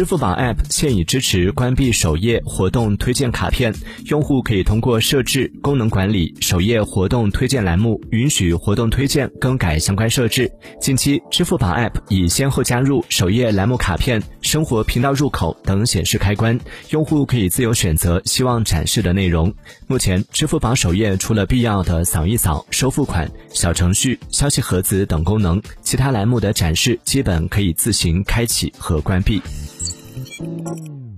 支付宝 App 现已支持关闭首页活动推荐卡片，用户可以通过设置、功能管理、首页活动推荐栏目，允许活动推荐更改相关设置。近期，支付宝 App 已先后加入首页栏目卡片、生活频道入口等显示开关，用户可以自由选择希望展示的内容。目前，支付宝首页除了必要的扫一扫、收付款、小程序、消息盒子等功能，其他栏目的展示基本可以自行开启和关闭。嗯。